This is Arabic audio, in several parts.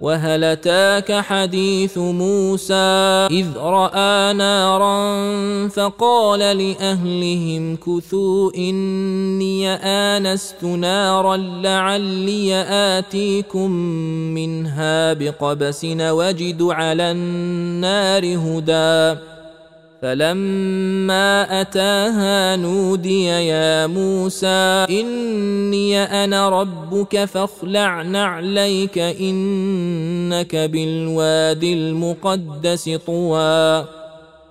وهل أتاك حديث موسى إذ رأى نارا فقال لأهلهم كثوا إني آنست نارا لعلي آتيكم منها بقبس وجد على النار هدى. فلما أتاها نودي يا موسى إني أنا ربك فاخلع نعليك إنك بالواد المقدس طوى.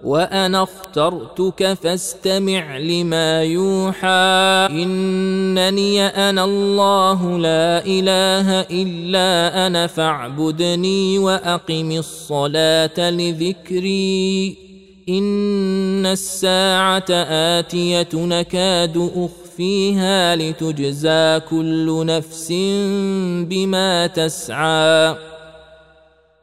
وأنا اخترتك فاستمع لما يوحى. إنني أنا الله لا إله إلا أنا فاعبدني وأقم الصلاة لذكري. إن الساعة آتية نكاد أخفيها لتجزى كل نفس بما تسعى.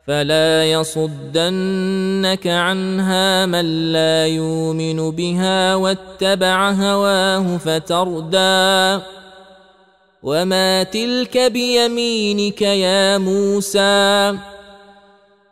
فلا يصدنك عنها من لا يؤمن بها واتبع هواه فتردى. وما تلك بيمينك يا موسى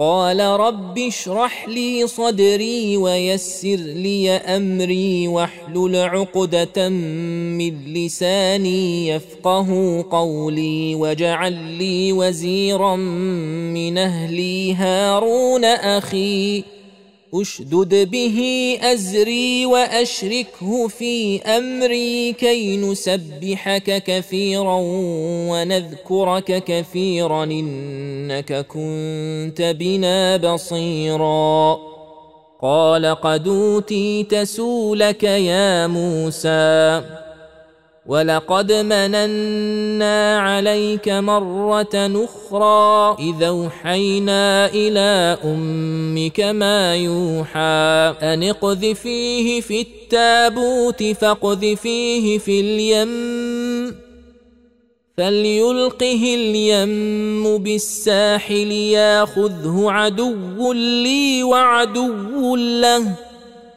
قال رب اشرح لي صدري ويسر لي أمري واحلل عقدة من لساني يفقه قولي واجعل لي وزيرا من أهلي هارون أخي أشدد به أزري وأشركه في أمري كي نسبحك كثيرا ونذكرك كثيرا إنك كنت بنا بصيرا. قال قد أوتيت سولك يا موسى. ولقد مننا عليك مرة أخرى إذا أوحينا إلى أمك ما يوحى أن اقذفيه في التابوت فاقذفيه في اليم فليلقه اليم بالساحل ياخذه عدو لي وعدو له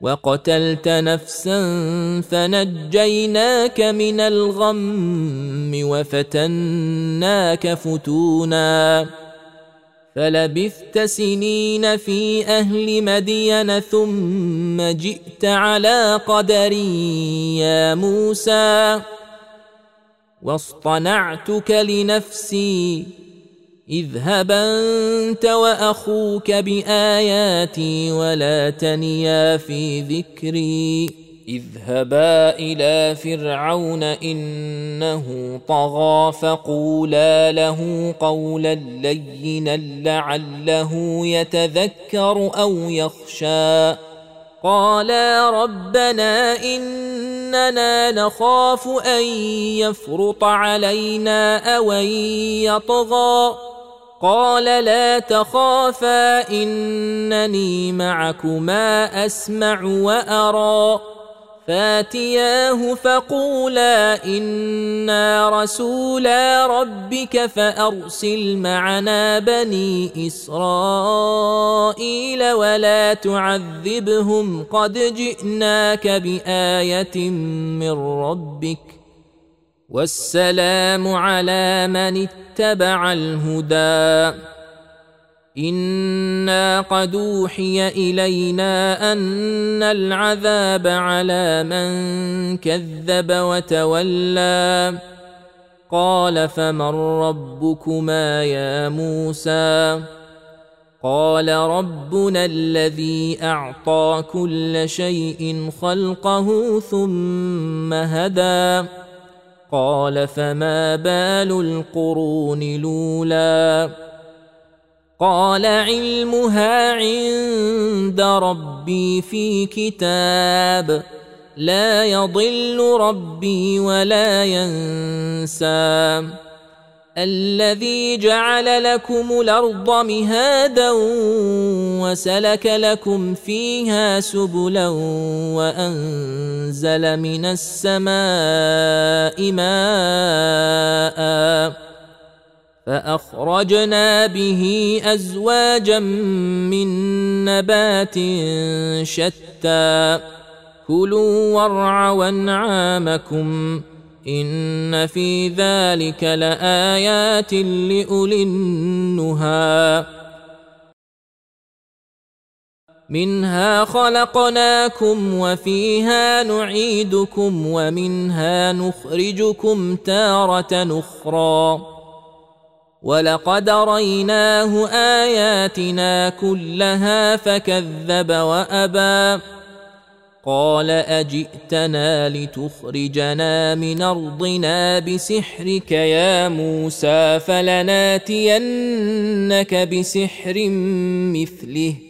وقتلت نفسا فنجيناك من الغم وفتناك فتونا. فلبثت سنين في أهل مدين ثم جئت على قدري يا موسى. واصطنعتك لنفسي اذهب انت واخوك باياتي ولا تنيا في ذكري. اذهبا إلى فرعون انه طغى فقولا له قولا لينا لعله يتذكر أو يخشى. قالا ربنا اننا نخاف ان يفرط علينا أو ان يطغى. قال لا تخافا إنني معكما أسمع وأرى. فاتياه فقولا إنا رسولا ربك فأرسل معنا بني إسرائيل ولا تعذبهم قد جئناك بآية من ربك. والسلام على من اتبع الهدى. إنا قد أوحي إلينا أن العذاب على من كذب وتولى. قال فمن ربكما يا موسى؟ قال ربنا الذي أعطى كل شيء خلقه ثم هدى. قال فما بال القرون الاولى قال علمها عند ربي في كتاب لا يضل ربي ولا ينسى الذي جعل لكم الأرض مهادا وسلك لكم فيها سبلا وأنزل من السماء ماء فاخرجنا به ازواجا من نبات شتى كلوا وارعوا انعامكم ان في ذلك لايات لاولي النهى منها خلقناكم وفيها نعيدكم ومنها نخرجكم تارة أخرى. ولقد ريناه آياتنا كلها فكذب وأبى. قال أجئتنا لتخرجنا من أرضنا بسحرك يا موسى فلناتينك بسحر مثله.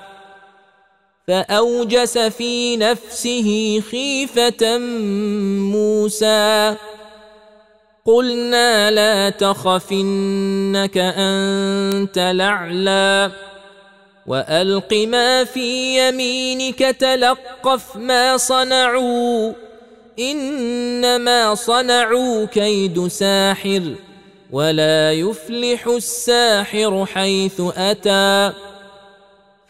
فأوجس في نفسه خيفة موسى. قلنا لا تخف إنك أنت الأعلى. وألق ما في يمينك تلقف ما صنعوا. إنما صنعوا كيد ساحر ولا يفلح الساحر حيث أتى.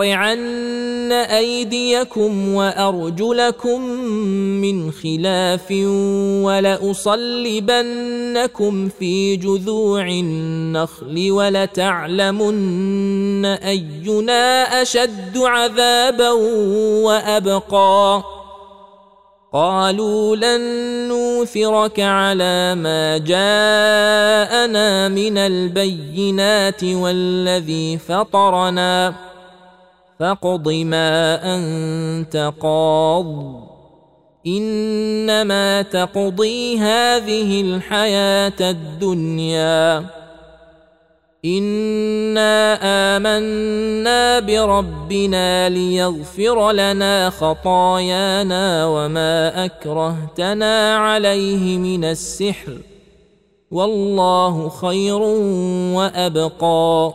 فلاقطعن أيديكم وأرجلكم من خلاف ولأصلبنكم في جذوع النخل ولتعلمن أينا أشد عذابا وأبقى. قالوا لن نوثرك على ما جاءنا من البينات والذي فطرنا. فاقض ما أنت قاض. إنما تقضي هذه الحياة الدنيا. إنا آمنا بربنا ليغفر لنا خطايانا وما أكرهتنا عليه من السحر. والله خير وأبقى.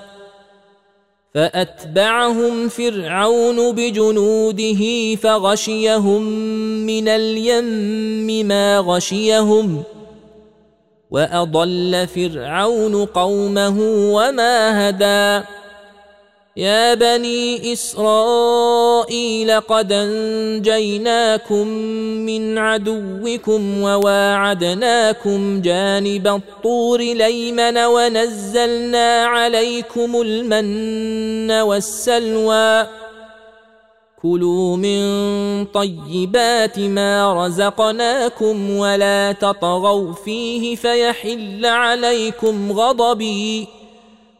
فأتبعهم فرعون بجنوده فغشيهم من اليم ما غشيهم وأضل فرعون قومه وما هدى. يا بني إسرائيل قد أنجيناكم من عدوكم وواعدناكم جانب الطور ليمن ونزلنا عليكم المن والسلوى. كلوا من طيبات ما رزقناكم ولا تطغوا فيه فيحل عليكم غضبي.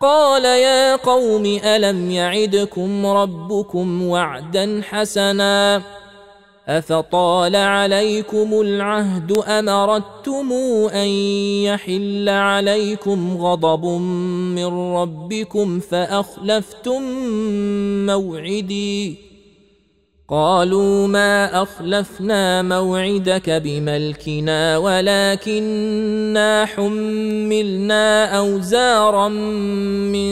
قال يا قوم ألم يعدكم ربكم وعدا حسنا أفطال عليكم العهد أمرتم أن يحل عليكم غضب من ربكم فأخلفتم موعدي قالوا ما أخلفنا موعدك بملكنا ولكنا حملنا أوزارا من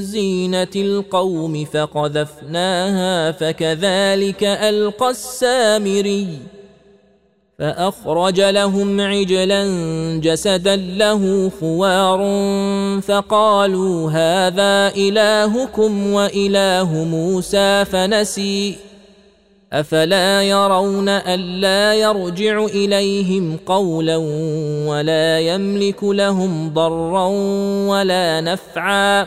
زينة القوم فقذفناها فكذلك ألقى السامري فأخرج لهم عجلا جسدا له خوار فقالوا هذا إلهكم وإله موسى فنسي أفلا يرون ألا يرجع إليهم قولا ولا يملك لهم ضرا ولا نفعا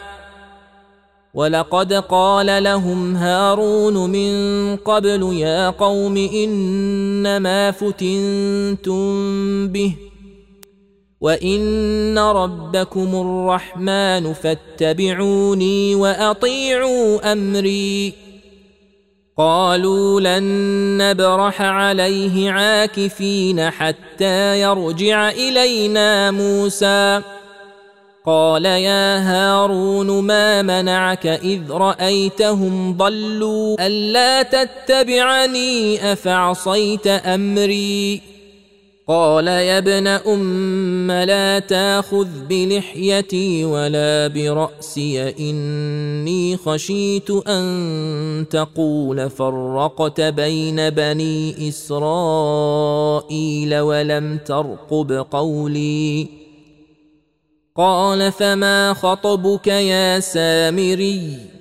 ولقد قال لهم هارون من قبل يا قوم إنما فتنتم به وإن ربكم الرحمن فاتبعوني وأطيعوا أمري قالوا لن نبرح عليه عاكفين حتى يرجع إلينا موسى. قال يا هارون ما منعك إذ رأيتهم ضلوا؟ ألا تتبعني أفعصيت أمري؟ قال يا ابن أم لا تأخذ بلحيتي ولا برأسي إني خشيت أن تقول فرقت بين بني إسرائيل ولم ترقب قولي. قال فما خطبك يا سامري؟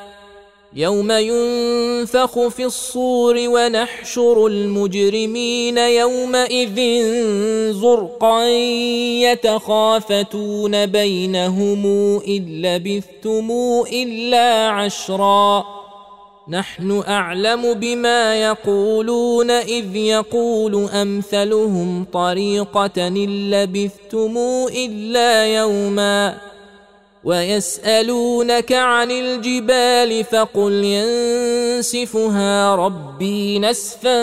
يوم ينفخ في الصور ونحشر المجرمين يومئذ زرقا يتخافتون بينهم إن لبثتم إلا عشرا. نحن أعلم بما يقولون إذ يقول أمثلهم طريقة إن لبثتم إلا يوما. ويسألونك عن الجبال فقل ينسفها ربي نسفا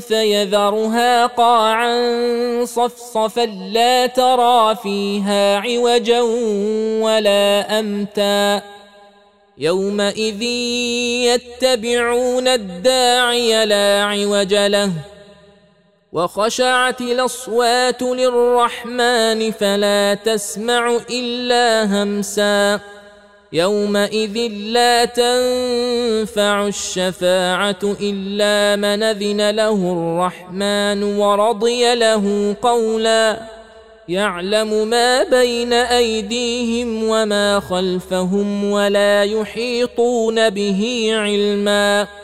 فيذرها قاعا صفصفا لا ترى فيها عوجا ولا أمتا يومئذ يتبعون الداعي لا عوج له وخشعت الأصوات للرحمن فلا تسمع إلا همسا. يومئذ لا تنفع الشفاعة إلا من أذن له الرحمن ورضي له قولا. يعلم ما بين أيديهم وما خلفهم ولا يحيطون به علما.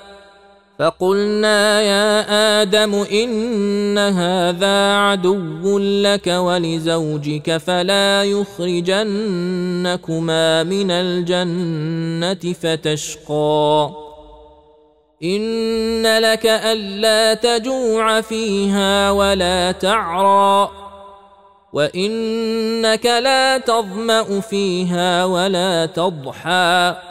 فقلنا يا آدم إن هذا عدو لك ولزوجك فلا يخرجنكما من الجنة فتشقى. إن لك ألا تجوع فيها ولا تعرى. وإنك لا تظمأ فيها ولا تضحى.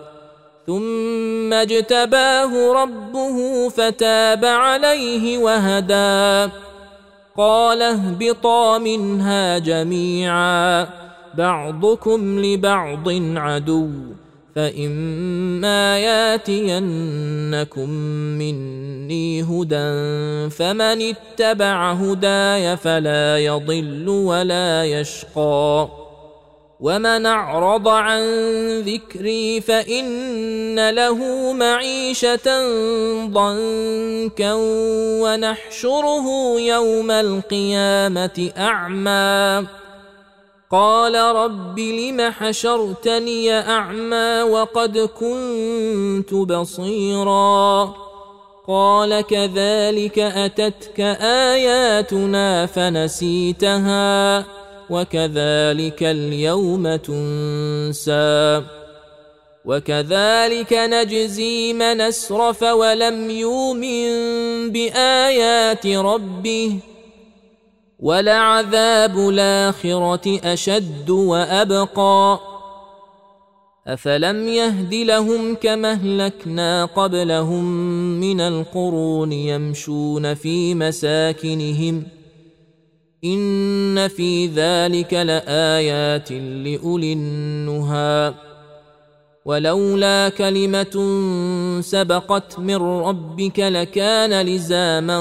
ثم اجتباه ربه فتاب عليه وهدى. قال اهبطا منها جميعا بعضكم لبعض عدو فإما ياتينكم مني هدى فمن اتبع هداي فلا يضل ولا يشقى. ومن اعرض عن ذكري فان له معيشه ضنكا ونحشره يوم القيامه اعمى قال رب لم حشرتني اعمى وقد كنت بصيرا قال كذلك اتتك اياتنا فنسيتها وكذلك اليوم تنسى. وكذلك نجزي من أسرف ولم يؤمن بآيات ربه. ولعذاب الآخرة أشد وأبقى. أفلم يهد لهم كما أهلكنا قبلهم من القرون يمشون في مساكنهم ان في ذلك لايات لاولي النهى ولولا كلمه سبقت من ربك لكان لزاما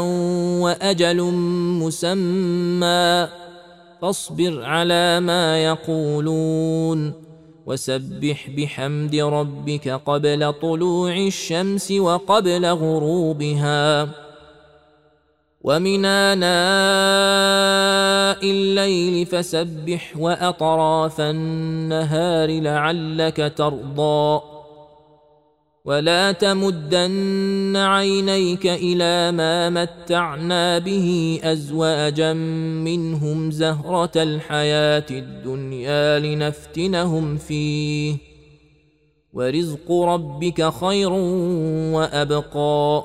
واجل مسمى فاصبر على ما يقولون وسبح بحمد ربك قبل طلوع الشمس وقبل غروبها ومن اناء الليل فسبح واطراف النهار لعلك ترضى ولا تمدن عينيك إلى ما متعنا به ازواجا منهم زهره الحياة الدنيا لنفتنهم فيه ورزق ربك خير وابقى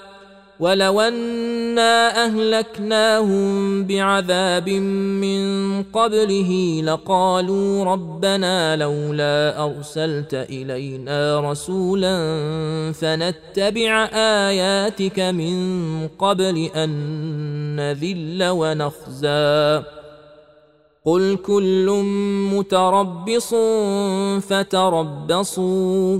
ولو انا اهلكناهم بعذاب من قبله لقالوا ربنا لولا ارسلت الينا رسولا فنتبع اياتك من قبل ان نذل ونخزى قل كل متربص فتربصوا